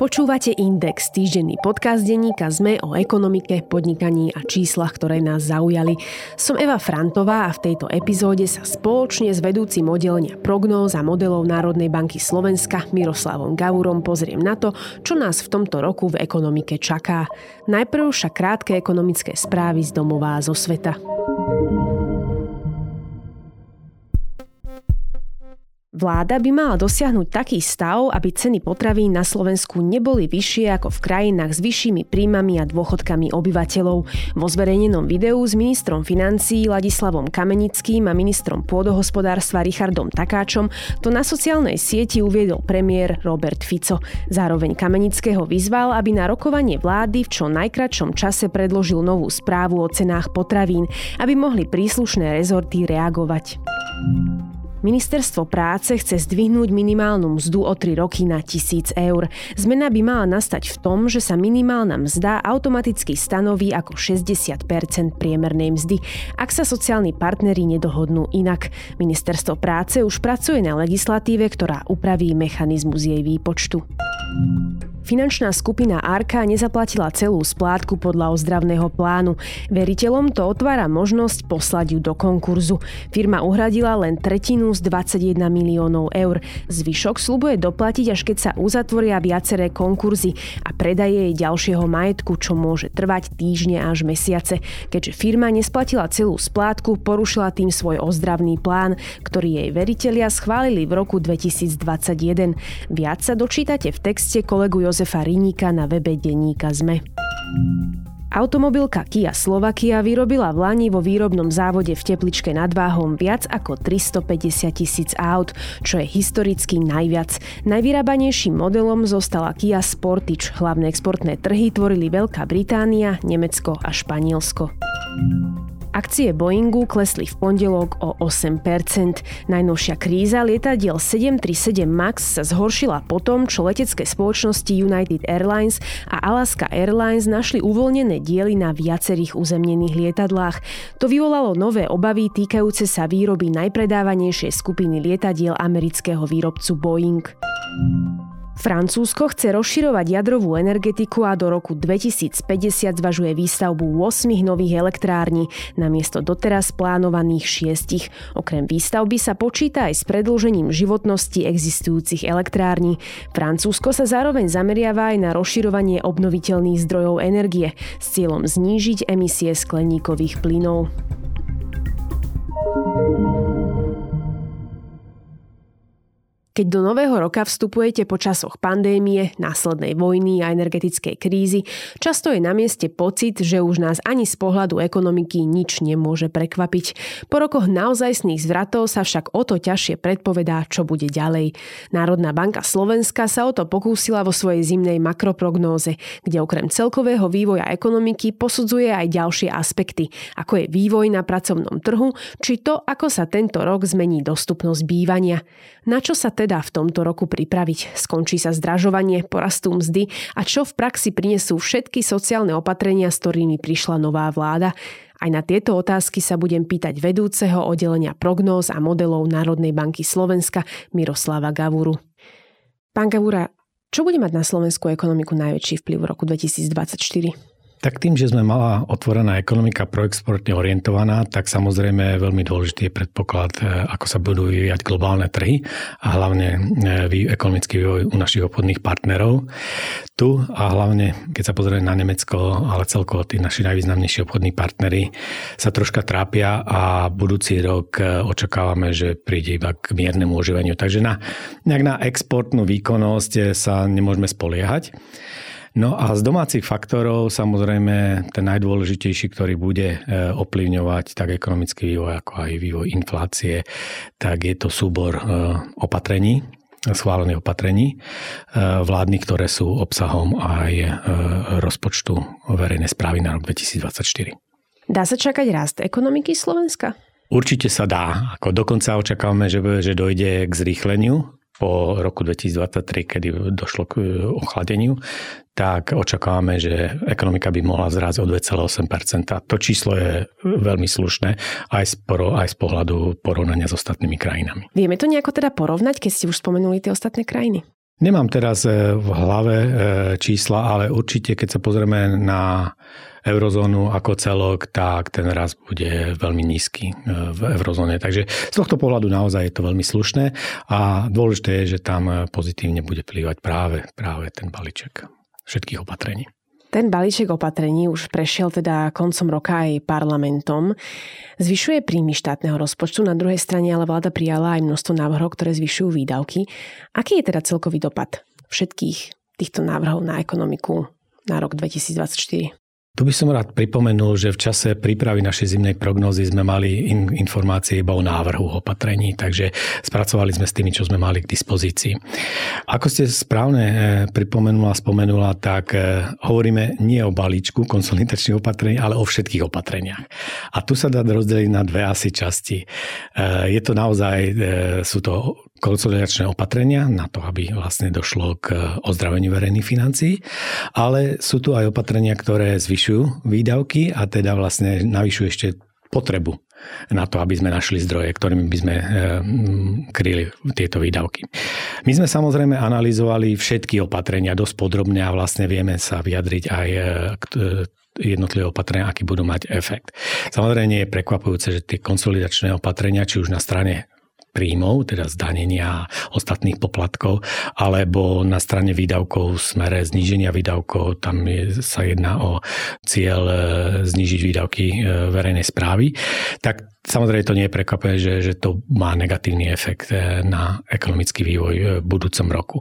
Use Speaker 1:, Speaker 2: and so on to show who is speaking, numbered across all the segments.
Speaker 1: Počúvate Index, týždenný podcast denníka ZME o ekonomike, podnikaní a číslach, ktoré nás zaujali. Som Eva Frantová a v tejto epizóde sa spoločne s vedúcim oddelenia prognóz a modelov Národnej banky Slovenska Miroslavom Gavurom pozriem na to, čo nás v tomto roku v ekonomike čaká. Najprv však krátke ekonomické správy z domová zo sveta. Vláda by mala dosiahnuť taký stav, aby ceny potravín na Slovensku neboli vyššie ako v krajinách s vyššími príjmami a dôchodkami obyvateľov. Vo zverejnenom videu s ministrom financií Ladislavom Kamenickým a ministrom pôdohospodárstva Richardom Takáčom to na sociálnej sieti uviedol premiér Robert Fico. Zároveň Kamenického vyzval, aby na rokovanie vlády v čo najkračšom čase predložil novú správu o cenách potravín, aby mohli príslušné rezorty reagovať. Ministerstvo práce chce zdvihnúť minimálnu mzdu o 3 roky na 1000 eur. Zmena by mala nastať v tom, že sa minimálna mzda automaticky stanoví ako 60% priemernej mzdy, ak sa sociálni partneri nedohodnú inak. Ministerstvo práce už pracuje na legislatíve, ktorá upraví mechanizmus jej výpočtu. Finančná skupina Arka nezaplatila celú splátku podľa ozdravného plánu. Veriteľom to otvára možnosť poslať ju do konkurzu. Firma uhradila len tretinu z 21 miliónov eur. Zvyšok slubuje doplatiť, až keď sa uzatvoria viaceré konkurzy a predaje jej ďalšieho majetku, čo môže trvať týždne až mesiace. Keďže firma nesplatila celú splátku, porušila tým svoj ozdravný plán, ktorý jej veritelia schválili v roku 2021. Viac sa dočítate v texte kolegu Jozef Jozefa Riníka na webe denníka ZME. Automobilka Kia Slovakia vyrobila v Lani vo výrobnom závode v Tepličke nad Váhom viac ako 350 tisíc aut, čo je historicky najviac. Najvyrábanejším modelom zostala Kia Sportage. Hlavné exportné trhy tvorili Veľká Británia, Nemecko a Španielsko. Akcie Boeingu klesli v pondelok o 8%. Najnovšia kríza lietadiel 737 MAX sa zhoršila po tom, čo letecké spoločnosti United Airlines a Alaska Airlines našli uvoľnené diely na viacerých uzemnených lietadlách. To vyvolalo nové obavy týkajúce sa výroby najpredávanejšej skupiny lietadiel amerického výrobcu Boeing. Francúzsko chce rozširovať jadrovú energetiku a do roku 2050 zvažuje výstavbu 8 nových elektrární namiesto doteraz plánovaných šiestich. Okrem výstavby sa počíta aj s predĺžením životnosti existujúcich elektrární. Francúzsko sa zároveň zameriava aj na rozširovanie obnoviteľných zdrojov energie s cieľom znížiť emisie skleníkových plynov. Keď do nového roka vstupujete po časoch pandémie, následnej vojny a energetickej krízy, často je na mieste pocit, že už nás ani z pohľadu ekonomiky nič nemôže prekvapiť. Po rokoch naozajstných zvratov sa však o to ťažšie predpovedá, čo bude ďalej. Národná banka Slovenska sa o to pokúsila vo svojej zimnej makroprognóze, kde okrem celkového vývoja ekonomiky posudzuje aj ďalšie aspekty, ako je vývoj na pracovnom trhu, či to, ako sa tento rok zmení dostupnosť bývania. Na čo sa teda v tomto roku pripraviť? Skončí sa zdražovanie, porastú mzdy a čo v praxi prinesú všetky sociálne opatrenia, s ktorými prišla nová vláda? Aj na tieto otázky sa budem pýtať vedúceho oddelenia prognóz a modelov Národnej banky Slovenska Miroslava Gavuru. Pán Gavura, čo bude mať na slovenskú ekonomiku najväčší vplyv v roku 2024?
Speaker 2: Tak tým, že sme malá otvorená ekonomika proexportne orientovaná, tak samozrejme je veľmi dôležitý predpoklad, e, ako sa budú vyvíjať globálne trhy a hlavne e, ekonomický vývoj u našich obchodných partnerov. Tu a hlavne, keď sa pozrieme na Nemecko, ale celkovo tí naši najvýznamnejší obchodní partnery sa troška trápia a budúci rok e, očakávame, že príde iba k miernemu oživeniu. Takže na, na exportnú výkonnosť sa nemôžeme spoliehať. No a z domácich faktorov samozrejme ten najdôležitejší, ktorý bude e, ovplyvňovať tak ekonomický vývoj, ako aj vývoj inflácie, tak je to súbor e, opatrení, schválených opatrení e, vládnych, ktoré sú obsahom aj rozpočtu verejnej správy na rok 2024.
Speaker 1: Dá sa čakať rast ekonomiky Slovenska?
Speaker 2: Určite sa dá. Ako dokonca očakávame, že, že dojde k zrýchleniu po roku 2023, kedy došlo k ochladeniu, tak očakávame, že ekonomika by mohla vzrásť o 2,8%. To číslo je veľmi slušné aj z, poro, aj z pohľadu porovnania s ostatnými krajinami.
Speaker 1: Vieme to nejako teda porovnať, keď ste už spomenuli tie ostatné krajiny?
Speaker 2: Nemám teraz e, v hlave e, čísla, ale určite, keď sa pozrieme na eurozónu ako celok, tak ten rast bude veľmi nízky e, v eurozóne. Takže z tohto pohľadu naozaj je to veľmi slušné a dôležité je, že tam pozitívne bude plývať práve, práve ten balíček všetkých opatrení.
Speaker 1: Ten balíček opatrení už prešiel teda koncom roka aj parlamentom. Zvyšuje príjmy štátneho rozpočtu, na druhej strane ale vláda prijala aj množstvo návrhov, ktoré zvyšujú výdavky. Aký je teda celkový dopad všetkých týchto návrhov na ekonomiku na rok 2024?
Speaker 2: Tu by som rád pripomenul, že v čase prípravy našej zimnej prognózy sme mali in, informácie iba o návrhu opatrení, takže spracovali sme s tými, čo sme mali k dispozícii. Ako ste správne e, pripomenula, spomenula, tak e, hovoríme nie o balíčku konsolidačných opatrení, ale o všetkých opatreniach. A tu sa dá rozdeliť na dve asi časti. E, je to naozaj, sú to konsolidačné opatrenia na to, aby vlastne došlo k ozdraveniu verejných financií, ale sú tu aj opatrenia, ktoré zvyšujú výdavky a teda vlastne navyšujú ešte potrebu na to, aby sme našli zdroje, ktorými by sme eh, kryli tieto výdavky. My sme samozrejme analyzovali všetky opatrenia dosť podrobne a vlastne vieme sa vyjadriť aj eh, k jednotlivé opatrenia, aký budú mať efekt. Samozrejme je prekvapujúce, že tie konsolidačné opatrenia, či už na strane príjmov, teda zdanenia ostatných poplatkov, alebo na strane výdavkov v smere zníženia výdavkov, tam je, sa jedná o cieľ e, znížiť výdavky e, verejnej správy, tak Samozrejme to nie je prekvapivé, že, že to má negatívny efekt eh, na ekonomický vývoj eh, v budúcom roku.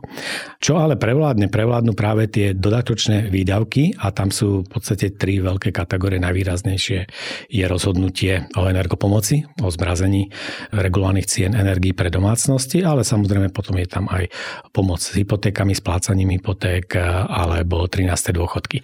Speaker 2: Čo ale prevládne? Prevládnu práve tie dodatočné výdavky a tam sú v podstate tri veľké kategórie. Najvýraznejšie je rozhodnutie o energopomoci, o zmrazení regulovaných cien energií pre domácnosti, ale samozrejme potom je tam aj pomoc s hypotékami, splácaním hypoték eh, alebo 13. dôchodky.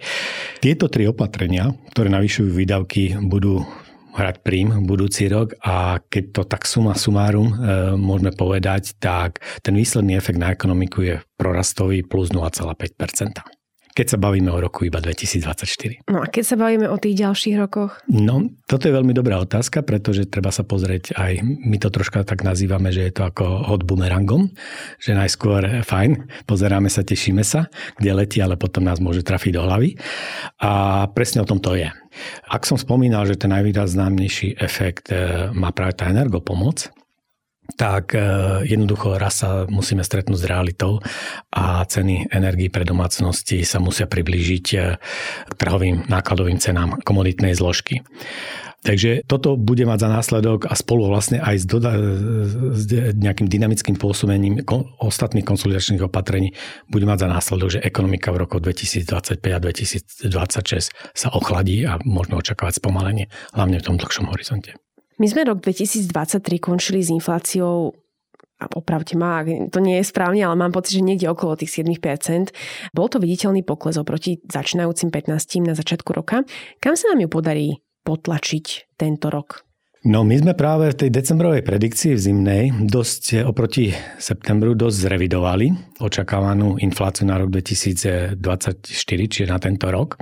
Speaker 2: Tieto tri opatrenia, ktoré navyšujú výdavky, budú hrať prím budúci rok a keď to tak suma sumárum e, môžeme povedať, tak ten výsledný efekt na ekonomiku je prorastový plus 0,5 keď sa bavíme o roku iba 2024.
Speaker 1: No a keď sa bavíme o tých ďalších rokoch?
Speaker 2: No, toto je veľmi dobrá otázka, pretože treba sa pozrieť aj, my to troška tak nazývame, že je to ako hod bumerangom, že najskôr fajn, pozeráme sa, tešíme sa, kde letí, ale potom nás môže trafiť do hlavy. A presne o tom to je. Ak som spomínal, že ten najvýraznámnejší efekt e, má práve tá energopomoc, tak e, jednoducho raz sa musíme stretnúť s realitou a ceny energii pre domácnosti sa musia priblížiť e, k trhovým nákladovým cenám komoditnej zložky. Takže toto bude mať za následok a spolu vlastne aj s, doda- s nejakým dynamickým pôsobením ostatných konsolidačných opatrení bude mať za následok, že ekonomika v roku 2025 a 2026 sa ochladí a možno očakávať spomalenie, hlavne v tom dlhšom horizonte.
Speaker 1: My sme rok 2023 končili s infláciou a opravte ma, to nie je správne, ale mám pocit, že niekde okolo tých 7%. Bol to viditeľný pokles oproti začínajúcim 15 na začiatku roka. Kam sa nám ju podarí potlačiť tento rok?
Speaker 2: No my sme práve v tej decembrovej predikcii v zimnej dosť oproti septembru dosť zrevidovali očakávanú infláciu na rok 2024, čiže na tento rok.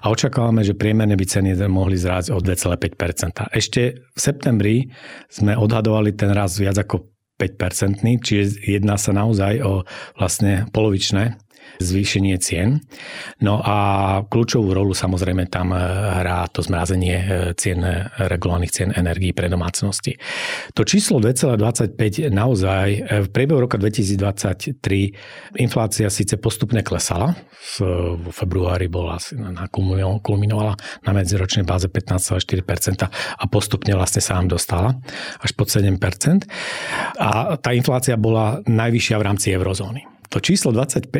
Speaker 2: A očakávame, že priemerné by ceny mohli zrásť o 2,5% Ešte v septembri sme odhadovali ten rast viac ako 5-percentný, čiže jedná sa naozaj o vlastne polovičné zvýšenie cien. No a kľúčovú rolu samozrejme tam eh, hrá to zmrazenie eh, cien, eh, regulovaných cien energií pre domácnosti. To číslo 2,25 naozaj v priebehu roka 2023 inflácia síce postupne klesala, v februári bola, kulminovala na medziročnej báze 15,4% a postupne vlastne sa nám dostala až pod 7%. A tá inflácia bola najvyššia v rámci eurozóny. To číslo 2,5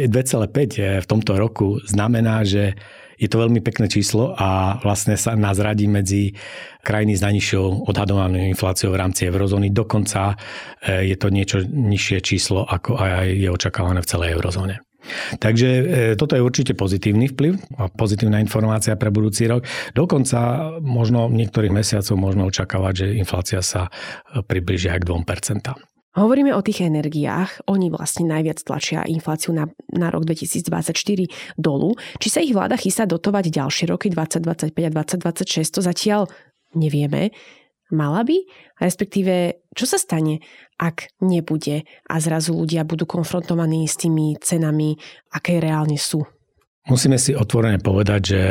Speaker 2: v tomto roku znamená, že je to veľmi pekné číslo a vlastne sa nás radí medzi krajiny s najnižšou odhadovanou infláciou v rámci eurozóny. Dokonca e, je to niečo nižšie číslo, ako aj je očakávané v celej eurozóne. Takže e, toto je určite pozitívny vplyv a pozitívna informácia pre budúci rok. Dokonca možno v niektorých mesiacov môžeme očakávať, že inflácia sa približí aj k 2%.
Speaker 1: Hovoríme o tých energiách, oni vlastne najviac tlačia infláciu na, na rok 2024 dolu. Či sa ich vláda chystá dotovať ďalšie roky 2025 a 2026, to zatiaľ nevieme. Mala by? Respektíve, čo sa stane, ak nebude a zrazu ľudia budú konfrontovaní s tými cenami, aké reálne sú?
Speaker 2: Musíme si otvorene povedať, že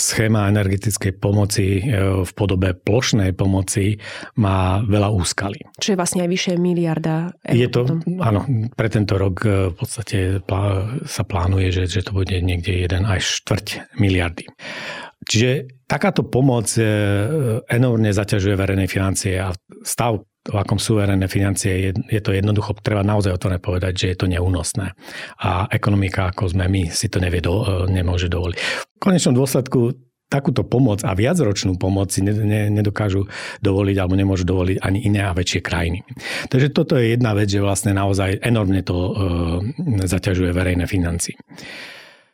Speaker 2: schéma energetickej pomoci e, v podobe plošnej pomoci má veľa úskalí.
Speaker 1: Čo je vlastne aj vyššie miliarda
Speaker 2: eur. Je to, potom. áno, pre tento rok e, v podstate sa plánuje, že, že to bude niekde 1 až štvrť miliardy. Čiže takáto pomoc enormne zaťažuje verejné financie a stav v akom sú verejné financie, je, je to jednoducho, treba naozaj otvorene povedať, že je to neúnosné. A ekonomika, ako sme my, si to nevie do, e, nemôže dovoliť. V konečnom dôsledku takúto pomoc a viacročnú pomoc si nedokážu dovoliť alebo nemôžu dovoliť ani iné a väčšie krajiny. Takže toto je jedna vec, že vlastne naozaj enormne to e, zaťažuje verejné financie.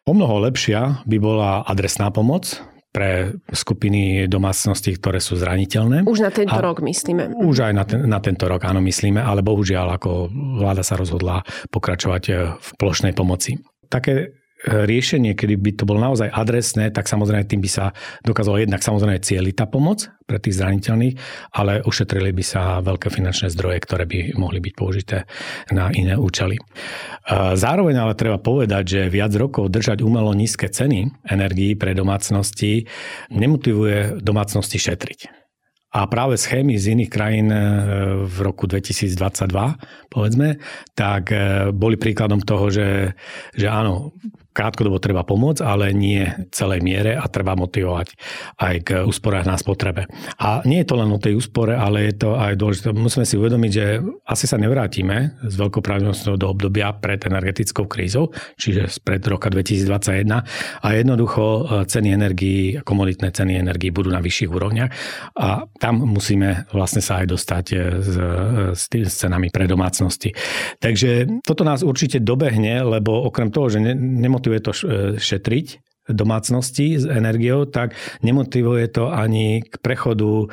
Speaker 2: O mnoho lepšia by bola adresná pomoc, pre skupiny domácností, ktoré sú zraniteľné.
Speaker 1: Už na tento a rok myslíme.
Speaker 2: Už aj na, ten, na tento rok, áno, myslíme, ale bohužiaľ, ako vláda sa rozhodla pokračovať e, v plošnej pomoci. Také riešenie, kedy by to bolo naozaj adresné, tak samozrejme tým by sa dokázalo jednak samozrejme cieliť tá pomoc pre tých zraniteľných, ale ušetrili by sa veľké finančné zdroje, ktoré by mohli byť použité na iné účely. Zároveň ale treba povedať, že viac rokov držať umelo nízke ceny energií pre domácnosti nemotivuje domácnosti šetriť. A práve schémy z iných krajín e, v roku 2022, povedzme, tak e, boli príkladom toho, že, že áno, krátkodobo treba pomôcť, ale nie celej miere a treba motivovať aj k úsporách na spotrebe. A nie je to len o tej úspore, ale je to aj dôležité. Musíme si uvedomiť, že asi sa nevrátime s veľkou pravdepodobnosťou do obdobia pred energetickou krízou, čiže pred roka 2021 a jednoducho e, ceny energií, komoditné ceny energií budú na vyšších úrovniach a tam musíme vlastne sa aj dostať e, s, e, s, tými cenami pre domácnosti. Takže toto nás určite dobehne, lebo okrem toho, že ne, nemotivuje to šetriť domácnosti s energiou, tak nemotivuje to ani k prechodu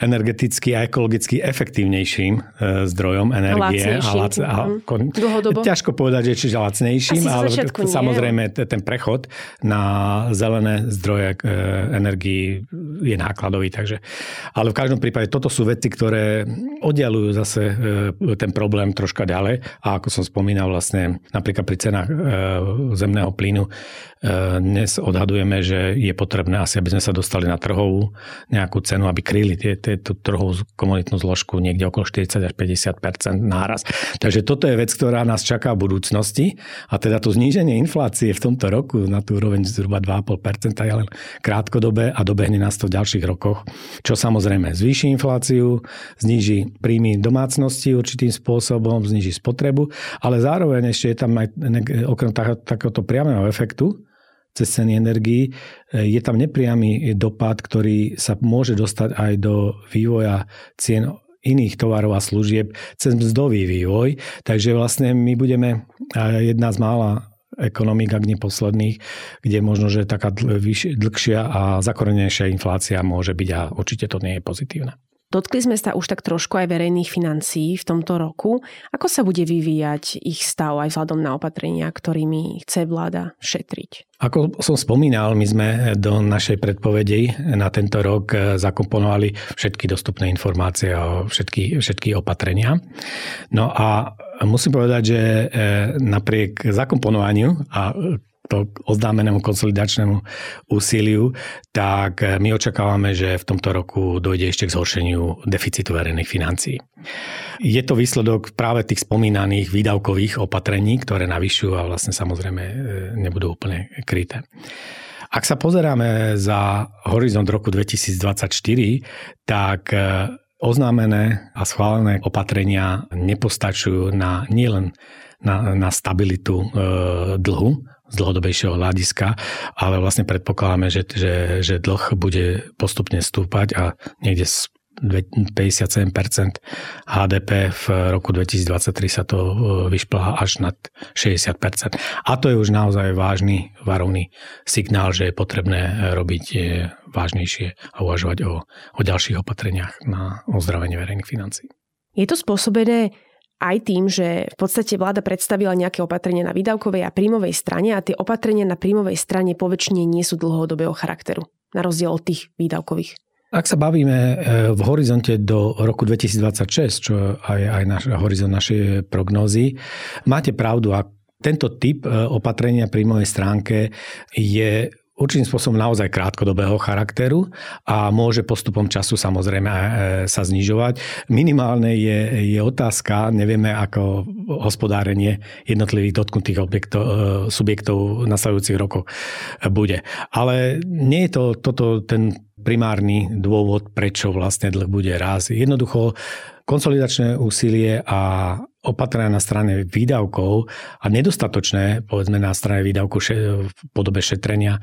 Speaker 2: energeticky a ekologicky efektívnejším e, zdrojom energie.
Speaker 1: A, lac, a mhm. kon,
Speaker 2: ťažko povedať, že čiže lacnejším, ale nie. samozrejme ten prechod na zelené zdroje e, energii je nákladový. Takže, ale v každom prípade toto sú veci, ktoré oddialujú zase e, ten problém troška ďalej. A ako som spomínal vlastne napríklad pri cenách zemného plynu dnes odhadujeme, že je potrebné asi, aby sme sa dostali na trhovú nejakú cenu, aby kryli tie, tie tú trhovú komunitnú zložku niekde okolo 40 až 50% náraz. Takže toto je vec, ktorá nás čaká v budúcnosti a teda to zníženie inflácie v tomto roku na tú úroveň zhruba 2,5 je len krátkodobé a dobehne nás to v ďalších rokoch, čo samozrejme zvýši infláciu, zníži príjmy domácnosti určitým spôsobom, zníži spotrebu, ale zároveň ešte je tam aj okrem takéhoto priamého efektu, cez ceny energií, je tam nepriamy dopad, ktorý sa môže dostať aj do vývoja cien iných tovarov a služieb cez mzdový vývoj. Takže vlastne my budeme jedna z mála ekonomik, ak nie posledných, kde možno, že taká dlhšia a zakorenejšia inflácia môže byť a určite to nie je pozitívne.
Speaker 1: Dotkli sme sa už tak trošku aj verejných financií v tomto roku. Ako sa bude vyvíjať ich stav aj vzhľadom na opatrenia, ktorými chce vláda šetriť?
Speaker 2: Ako som spomínal, my sme do našej predpovedi na tento rok zakomponovali všetky dostupné informácie o všetky, všetky opatrenia. No a musím povedať, že e, napriek zakomponovaniu a oznámenému konsolidačnému úsiliu, tak eh, my očakávame, že v tomto roku dojde ešte k zhoršeniu deficitu verejných financií. Je to výsledok práve tých spomínaných výdavkových opatrení, ktoré navyšujú a vlastne samozrejme eh, nebudú úplne kryté. Ak sa pozeráme za horizont roku 2024, tak eh, oznámené a schválené opatrenia nepostačujú na nielen na, na stabilitu e, dlhu z dlhodobejšieho hľadiska, ale vlastne predpokladáme, že, že, že dlh bude postupne stúpať a niekde z 57% HDP v roku 2023 sa to e, vyšplhá až nad 60%. A to je už naozaj vážny varovný signál, že je potrebné robiť e, vážnejšie a uvažovať o, o ďalších opatreniach na ozdravenie verejných financí.
Speaker 1: Je to spôsobené aj tým, že v podstate vláda predstavila nejaké opatrenia na výdavkovej a príjmovej strane a tie opatrenia na príjmovej strane poväčšine nie sú dlhodobého charakteru, na rozdiel od tých výdavkových.
Speaker 2: Ak sa bavíme e, v horizonte do roku 2026, čo aj, aj náš horizont našej prognózy, máte pravdu, ak tento typ e, opatrenia pri stránke je určitým spôsobom naozaj krátkodobého charakteru a môže postupom času samozrejme e, sa znižovať. Minimálne je, je otázka, nevieme ako hospodárenie jednotlivých dotknutých objektov, e, subjektov nasledujúcich rokoch bude. Ale nie je to toto ten primárny dôvod, prečo vlastne dlh bude raz. Jednoducho konsolidačné úsilie a opatrenia na strane výdavkov a nedostatočné, povedzme, na strane výdavku v podobe šetrenia,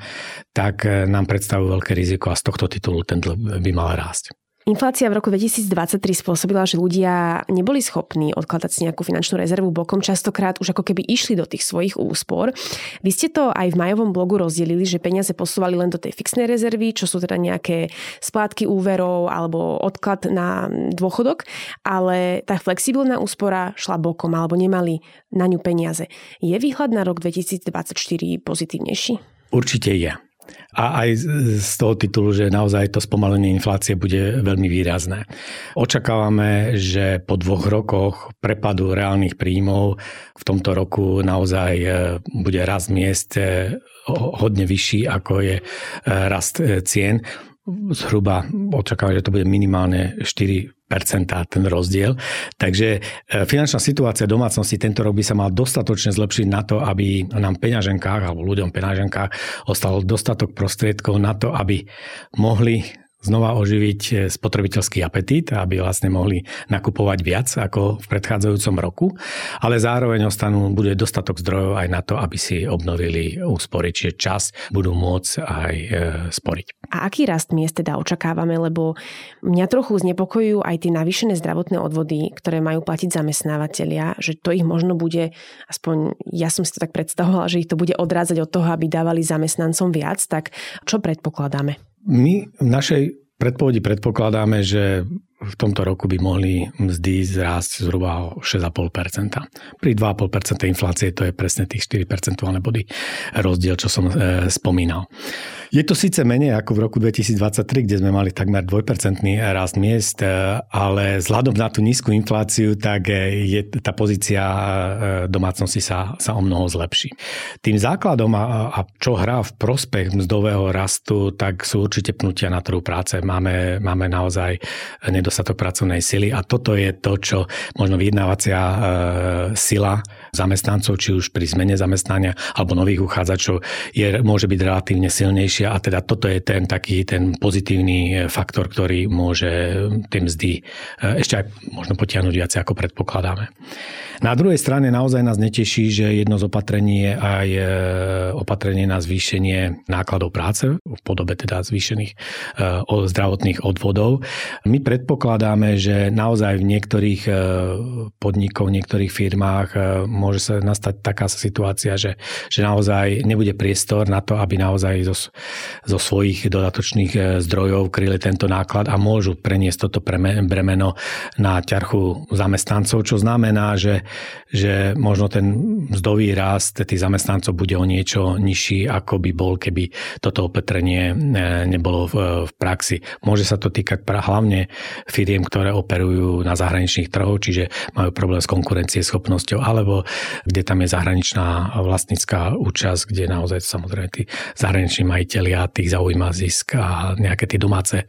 Speaker 2: tak nám predstavujú veľké riziko a z tohto titulu ten by mal rásť.
Speaker 1: Inflácia v roku 2023 spôsobila, že ľudia neboli schopní odkladať si nejakú finančnú rezervu bokom, častokrát už ako keby išli do tých svojich úspor. Vy ste to aj v majovom blogu rozdelili, že peniaze posúvali len do tej fixnej rezervy, čo sú teda nejaké splátky úverov alebo odklad na dôchodok, ale tá flexibilná úspora šla bokom alebo nemali na ňu peniaze. Je výhľad na rok 2024 pozitívnejší?
Speaker 2: Určite je. A aj z toho titulu, že naozaj to spomalenie inflácie bude veľmi výrazné. Očakávame, že po dvoch rokoch prepadu reálnych príjmov v tomto roku naozaj e, bude rast miest e, hodne vyšší, ako je e, rast cien zhruba očakávam, že to bude minimálne 4% ten rozdiel. Takže e, finančná situácia domácnosti tento rok by sa mal dostatočne zlepšiť na to, aby nám peňaženkách alebo ľuďom peňaženkách ostal dostatok prostriedkov na to, aby mohli znova oživiť e, spotrebiteľský apetít, aby vlastne mohli nakupovať viac ako v predchádzajúcom roku, ale zároveň ostanú, bude dostatok zdrojov aj na to, aby si obnovili úspory, čiže čas budú môcť aj e, sporiť.
Speaker 1: A aký rast miest teda očakávame, lebo mňa trochu znepokojujú aj tie navýšené zdravotné odvody, ktoré majú platiť zamestnávateľia, že to ich možno bude, aspoň ja som si to tak predstavovala, že ich to bude odrádzať od toho, aby dávali zamestnancom viac, tak čo predpokladáme?
Speaker 2: My v našej predpovedi predpokladáme, že v tomto roku by mohli mzdy zrásť zhruba o 6,5%. Pri 2,5% inflácie to je presne tých 4 percentuálne body rozdiel, čo som e, spomínal. Je to síce menej ako v roku 2023, kde sme mali takmer 2% rast miest, e, ale vzhľadom na tú nízku infláciu, tak e, je, tá pozícia e, domácnosti sa, sa o mnoho zlepší. Tým základom a, a čo hrá v prospech mzdového rastu, tak sú určite pnutia na trhu práce. Máme, máme naozaj nedostatok pracovnej sily a toto je to, čo možno vyjednávacia e, sila zamestnancov, či už pri zmene zamestnania alebo nových uchádzačov, je, môže byť relatívne silnejší vyššia a teda toto je ten taký ten pozitívny e, faktor, ktorý môže tie mzdy e, ešte aj možno potiahnuť viac, ako predpokladáme. Na druhej strane naozaj nás neteší, že jedno z opatrení je aj e, opatrenie na zvýšenie nákladov práce v podobe teda zvýšených e, zdravotných odvodov. My predpokladáme, že naozaj v niektorých e, podnikoch, v niektorých firmách môže sa nastať taká situácia, že, že naozaj nebude priestor na to, aby naozaj zo, zo svojich dodatočných zdrojov kryli tento náklad a môžu preniesť toto bremeno na ťarchu zamestnancov, čo znamená, že že možno ten mzdový rast tých zamestnancov bude o niečo nižší, ako by bol, keby toto opetrenie e, nebolo v, v praxi. Môže sa to týkať hlavne firiem, ktoré operujú na zahraničných trhoch, čiže majú problém s konkurencieschopnosťou, alebo kde tam je zahraničná vlastnícká účasť, kde naozaj samozrejme tí zahraniční majiteľia tých zaujíma zisk a nejaké tie domáce e,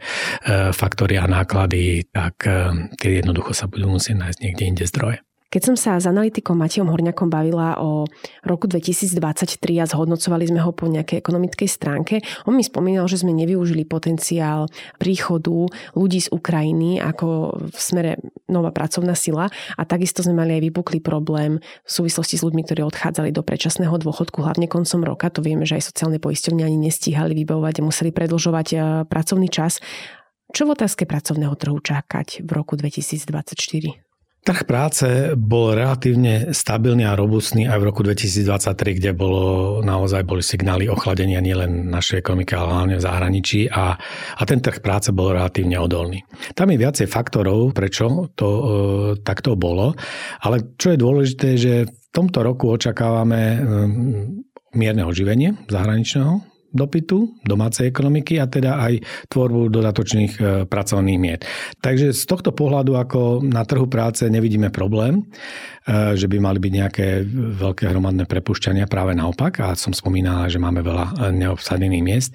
Speaker 2: faktory a náklady, tak e, tie jednoducho sa budú musieť nájsť niekde inde zdroje.
Speaker 1: Keď som sa s analytikom Matiom Horňakom bavila o roku 2023 a zhodnocovali sme ho po nejakej ekonomickej stránke, on mi spomínal, že sme nevyužili potenciál príchodu ľudí z Ukrajiny ako v smere nová pracovná sila a takisto sme mali aj vypuklý problém v súvislosti s ľuďmi, ktorí odchádzali do predčasného dôchodku hlavne koncom roka. To vieme, že aj sociálne poisťovne ani nestíhali vybavovať a museli predlžovať eh, pracovný čas. Čo v otázke pracovného trhu čakať v roku 2024?
Speaker 2: Trh práce bol relatívne stabilný a robustný aj v roku 2023, kde bolo, naozaj boli signály ochladenia nielen našej ekonomiky, ale hlavne v zahraničí a, a ten trh práce bol relatívne odolný. Tam je viacej faktorov, prečo to e, takto bolo, ale čo je dôležité, že v tomto roku očakávame e, mierne oživenie zahraničného dopytu domácej ekonomiky a teda aj tvorbu dodatočných e, pracovných miest. Takže z tohto pohľadu ako na trhu práce nevidíme problém, e, že by mali byť nejaké veľké hromadné prepušťania, práve naopak. A som spomínal, že máme veľa e, neobsadených miest.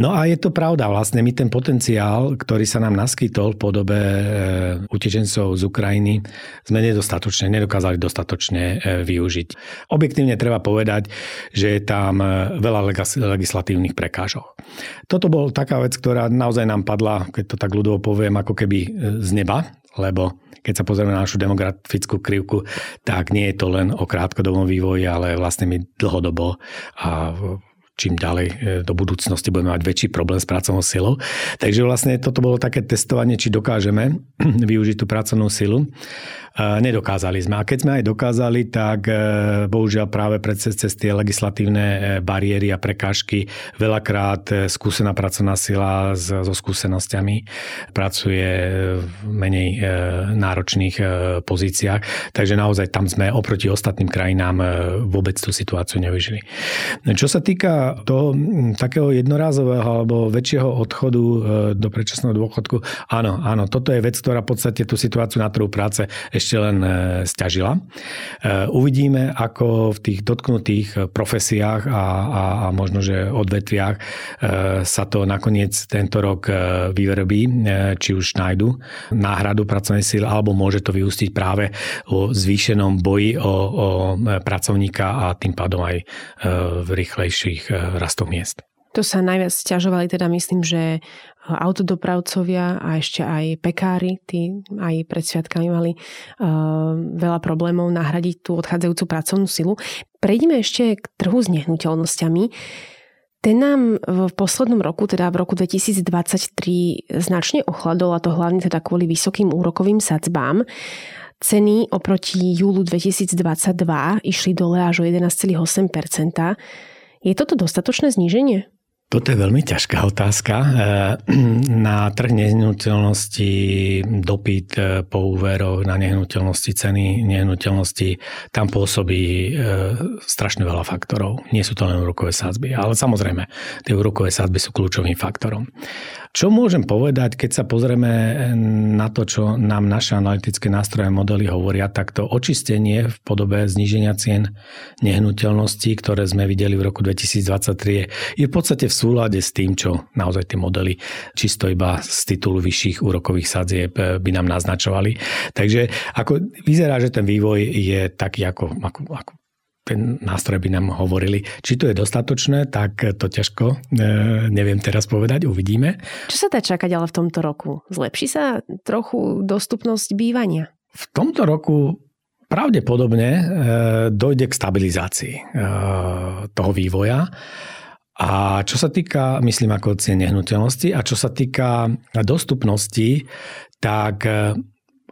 Speaker 2: No a je to pravda, vlastne my ten potenciál, ktorý sa nám naskytol v podobe utečencov z Ukrajiny, sme nedostatočne, nedokázali dostatočne využiť. Objektívne treba povedať, že je tam veľa legislatívnych legislatívnych prekážok. Toto bol taká vec, ktorá naozaj nám padla, keď to tak ľudovo poviem, ako keby e, z neba, lebo keď sa pozrieme na našu demografickú krivku, tak nie je to len o krátkodobom vývoji, ale vlastne my dlhodobo a čím ďalej e, do budúcnosti budeme mať väčší problém s pracovnou silou. Takže vlastne toto bolo také testovanie, či dokážeme využiť tú pracovnú silu. Nedokázali sme. A keď sme aj dokázali, tak e, bohužiaľ práve pred cez, cez tie legislatívne e, bariéry a prekážky veľakrát e, skúsená pracovná sila so skúsenosťami pracuje v menej náročných pozíciách. Takže naozaj tam sme oproti ostatným krajinám vôbec tú situáciu nevyžili. Čo sa týka toho takého jednorázového alebo väčšieho odchodu do predčasného dôchodku, áno, áno, toto je vec, ktorá v podstate tú situáciu na trhu práce ešte ešte len e, stiažila. E, uvidíme, ako v tých dotknutých profesiách a, a, a možno, že odvetviach e, sa to nakoniec tento rok vyverbí, či už nájdu náhradu pracovnej síly, alebo môže to vyústiť práve o zvýšenom boji o, o pracovníka a tým pádom aj v rýchlejších rastoch miest.
Speaker 1: To sa najviac stiažovali, teda myslím, že autodopravcovia a ešte aj pekári, tí aj pred sviatkami mali uh, veľa problémov nahradiť tú odchádzajúcu pracovnú silu. Prejdeme ešte k trhu s nehnuteľnosťami. Ten nám v poslednom roku, teda v roku 2023, značne ochladol a to hlavne teda kvôli vysokým úrokovým sadzbám. Ceny oproti júlu 2022 išli dole až o 11,8%. Je toto dostatočné zníženie?
Speaker 2: Toto je veľmi ťažká otázka. E, na trh nehnuteľnosti, dopyt e, po úveroch na nehnuteľnosti, ceny nehnuteľnosti, tam pôsobí e, strašne veľa faktorov. Nie sú to len úrokové sázby, ale samozrejme, tie úrokové sázby sú kľúčovým faktorom. Čo môžem povedať, keď sa pozrieme na to, čo nám naše analytické nástroje modely hovoria, tak to očistenie v podobe zníženia cien nehnuteľností, ktoré sme videli v roku 2023, je v podstate v súlade s tým, čo naozaj tie modely čisto iba z titulu vyšších úrokových sadzieb by nám naznačovali. Takže ako vyzerá, že ten vývoj je taký, ako, ako, ako ten nástroj by nám hovorili. Či to je dostatočné, tak to ťažko e, neviem teraz povedať, uvidíme.
Speaker 1: Čo sa dá čakať ale v tomto roku? Zlepší sa trochu dostupnosť bývania?
Speaker 2: V tomto roku pravdepodobne e, dojde k stabilizácii e, toho vývoja. A čo sa týka, myslím, ako cien nehnuteľnosti a čo sa týka dostupnosti, tak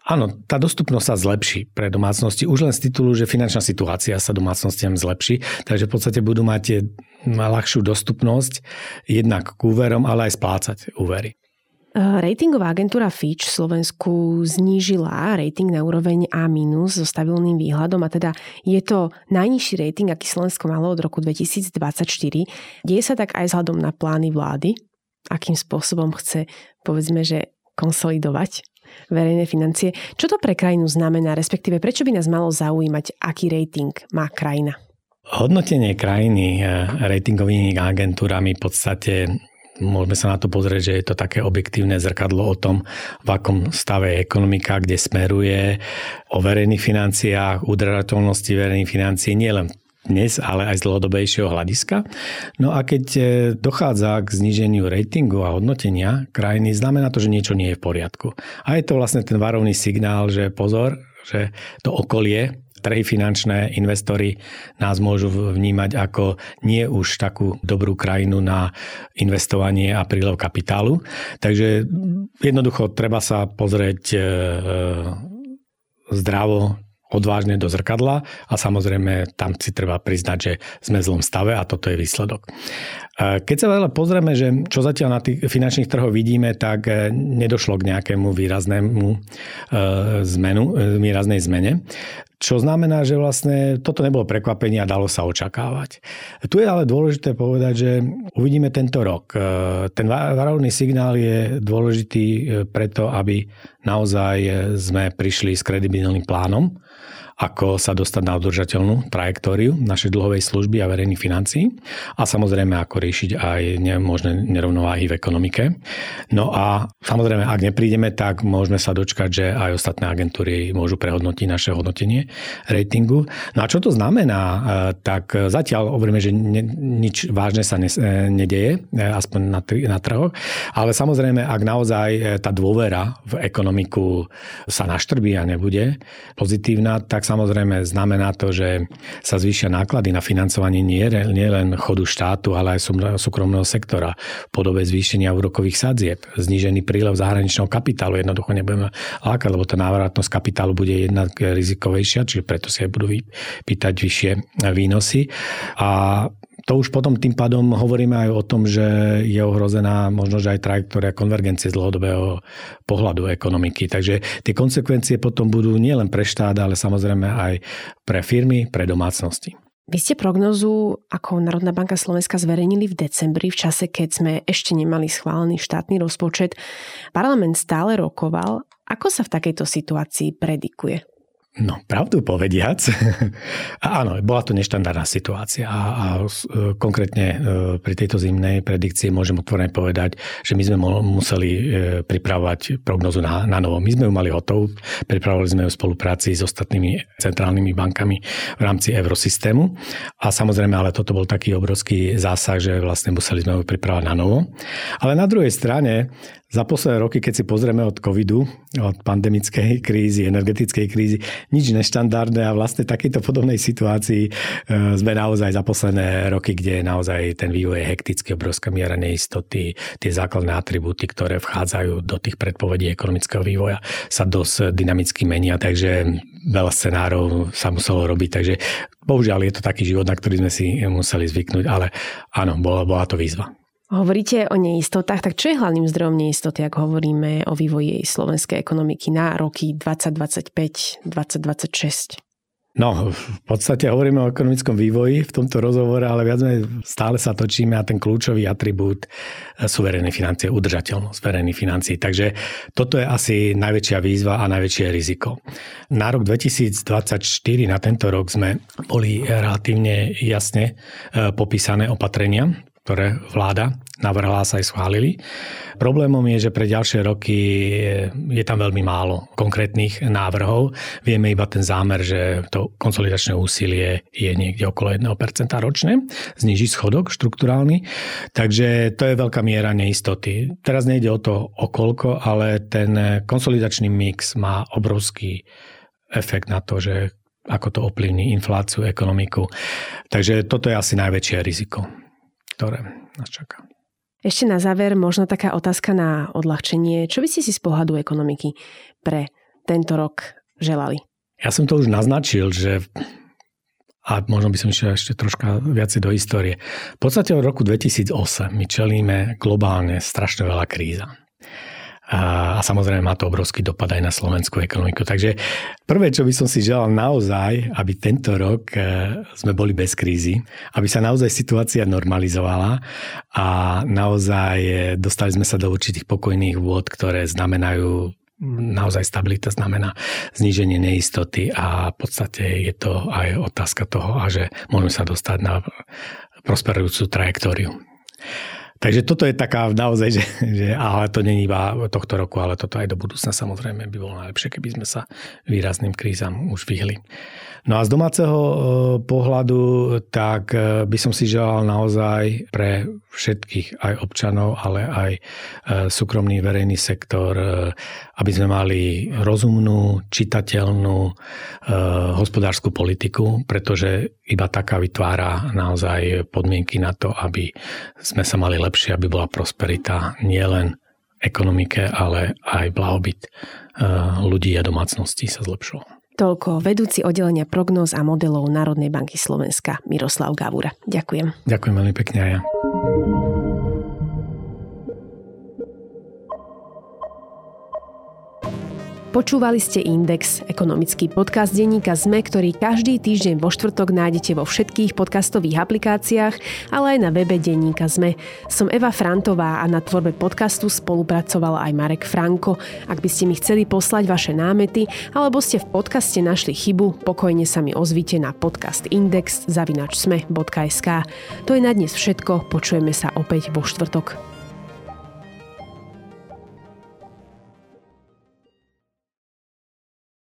Speaker 2: Áno, tá dostupnosť sa zlepší pre domácnosti už len z titulu, že finančná situácia sa domácnostiam zlepší, takže v podstate budú mať ľahšiu dostupnosť jednak k úverom, ale aj splácať úvery.
Speaker 1: Ratingová agentúra Fitch Slovensku znížila rating na úroveň A- so stabilným výhľadom a teda je to najnižší rating, aký Slovensko malo od roku 2024. Deje sa tak aj vzhľadom na plány vlády, akým spôsobom chce, povedzme, že konsolidovať verejné financie. Čo to pre krajinu znamená, respektíve prečo by nás malo zaujímať, aký rating má krajina?
Speaker 2: Hodnotenie krajiny eh, ratingovými agentúrami v podstate môžeme sa na to pozrieť, že je to také objektívne zrkadlo o tom, v akom stave je ekonomika, kde smeruje, o verejných financiách, udržateľnosti verejných financií, nielen dnes, ale aj z dlhodobejšieho hľadiska. No a keď e, dochádza k zníženiu ratingu a hodnotenia krajiny, znamená to, že niečo nie je v poriadku. A je to vlastne ten varovný signál, že pozor, že to okolie, trhy finančné, investori nás môžu vnímať ako nie už takú dobrú krajinu na investovanie a prílev kapitálu. Takže jednoducho treba sa pozrieť e, e, zdravo odvážne do zrkadla a samozrejme tam si treba priznať, že sme v zlom stave a toto je výsledok. Keď sa ale pozrieme, že čo zatiaľ na tých finančných trhoch vidíme, tak e, nedošlo k nejakému výraznému e, zmenu, e, výraznej zmene. Čo znamená, že vlastne toto nebolo prekvapenie a dalo sa očakávať. Tu je ale dôležité povedať, že uvidíme tento rok. Ten varovný signál je dôležitý preto, aby naozaj sme prišli s kredibilným plánom ako sa dostať na udržateľnú trajektóriu našej dlhovej služby a verejných financií a samozrejme ako riešiť aj možné nerovnováhy v ekonomike. No a samozrejme, ak neprídeme, tak môžeme sa dočkať, že aj ostatné agentúry môžu prehodnotiť naše hodnotenie ratingu. No a čo to znamená? E, tak zatiaľ hovoríme, že nič vážne sa e, nedeje, e, aspoň na, na trhoch, ale samozrejme, ak naozaj tá dôvera v ekonomiku sa naštrbí a nebude pozitívna, tak tak samozrejme znamená to, že sa zvýšia náklady na financovanie nie, nie len chodu štátu, ale aj súkromného sektora v podobe zvýšenia úrokových sadzieb, znížený prílev zahraničného kapitálu. Jednoducho nebudeme lákať, lebo tá návratnosť kapitálu bude jednak rizikovejšia, čiže preto si aj budú pýtať vyššie výnosy. A to už potom tým pádom hovoríme aj o tom, že je ohrozená možno, že aj trajektória konvergencie z dlhodobého pohľadu ekonomiky. Takže tie konsekvencie potom budú nielen pre štát, ale samozrejme aj pre firmy, pre domácnosti.
Speaker 1: Vy ste prognozu ako Národná banka Slovenska zverejnili v decembri, v čase, keď sme ešte nemali schválený štátny rozpočet. Parlament stále rokoval. Ako sa v takejto situácii predikuje?
Speaker 2: No, pravdu povediac. Áno, bola to neštandardná situácia a, a e, konkrétne e, pri tejto zimnej predikcii môžem otvorene povedať, že my sme museli e, pripravovať prognozu na, na novo. My sme ju mali hotovú, pripravovali sme ju v spolupráci s ostatnými centrálnymi bankami v rámci eurosystému a samozrejme, ale toto bol taký obrovský zásah, že vlastne museli sme ju pripravať na novo. Ale na druhej strane za posledné roky, keď si pozrieme od covidu, od pandemickej krízy, energetickej krízy, nič neštandardné a vlastne takejto podobnej situácii e, sme naozaj za posledné roky, kde naozaj ten vývoj je hektický, obrovská miera neistoty, tie základné atribúty, ktoré vchádzajú do tých predpovedí ekonomického vývoja, sa dosť dynamicky menia, takže veľa scenárov sa muselo robiť, takže bohužiaľ je to taký život, na ktorý sme si museli zvyknúť, ale áno, bola, bola to výzva.
Speaker 1: Hovoríte o neistotách, tak čo je hlavným zdrojom neistoty, ak hovoríme o vývoji slovenskej ekonomiky na roky 2025-2026?
Speaker 2: No, v podstate hovoríme o ekonomickom vývoji v tomto rozhovore, ale viac menej stále sa točíme a ten kľúčový atribút sú verejné financie, udržateľnosť verejných financií. Takže toto je asi najväčšia výzva a najväčšie riziko. Na rok 2024, na tento rok sme boli relatívne jasne e, popísané opatrenia ktoré vláda navrhla sa aj schválili. Problémom je, že pre ďalšie roky je tam veľmi málo konkrétnych návrhov. Vieme iba ten zámer, že to konsolidačné úsilie je niekde okolo 1% ročne, zniží schodok štruktúrálny, takže to je veľká miera neistoty. Teraz nejde o to o koľko, ale ten konsolidačný mix má obrovský efekt na to, že ako to ovplyvní infláciu, ekonomiku. Takže toto je asi najväčšie riziko ktoré nás čaká.
Speaker 1: Ešte na záver možno taká otázka na odľahčenie. Čo by ste si z pohľadu ekonomiky pre tento rok želali?
Speaker 2: Ja som to už naznačil, že a možno by som išiel ešte troška viacej do histórie. V podstate od roku 2008 my čelíme globálne strašne veľa kríza a, a samozrejme má to obrovský dopad aj na slovenskú ekonomiku. Takže prvé, čo by som si želal naozaj, aby tento rok e, sme boli bez krízy, aby sa naozaj situácia normalizovala a naozaj e, dostali sme sa do určitých pokojných vôd, ktoré znamenajú naozaj stabilita znamená zníženie neistoty a v podstate je to aj otázka toho, a že môžeme sa dostať na prosperujúcu trajektóriu. Takže toto je taká naozaj, že, že ale to není iba tohto roku, ale toto aj do budúcna samozrejme by bolo najlepšie, keby sme sa výrazným krízam už vyhli. No a z domáceho e, pohľadu, tak e, by som si želal naozaj pre všetkých aj občanov, ale aj e, súkromný verejný sektor, aby sme mali rozumnú, čitateľnú hospodárskú politiku, pretože iba taká vytvára naozaj podmienky na to, aby sme sa mali lepšie, aby bola prosperita nielen ekonomike, ale aj blahobyt ľudí a domácností sa zlepšoval.
Speaker 1: Toľko vedúci oddelenia prognóz a modelov Národnej banky Slovenska Miroslav Gavura. Ďakujem.
Speaker 2: Ďakujem veľmi pekne aj ja.
Speaker 1: Počúvali ste Index, ekonomický podcast denníka ZME, ktorý každý týždeň vo štvrtok nájdete vo všetkých podcastových aplikáciách, ale aj na webe denníka ZME. Som Eva Frantová a na tvorbe podcastu spolupracoval aj Marek Franko. Ak by ste mi chceli poslať vaše námety, alebo ste v podcaste našli chybu, pokojne sa mi ozvite na podcast index zavinačsme.sk. To je na dnes všetko, počujeme sa opäť vo štvrtok.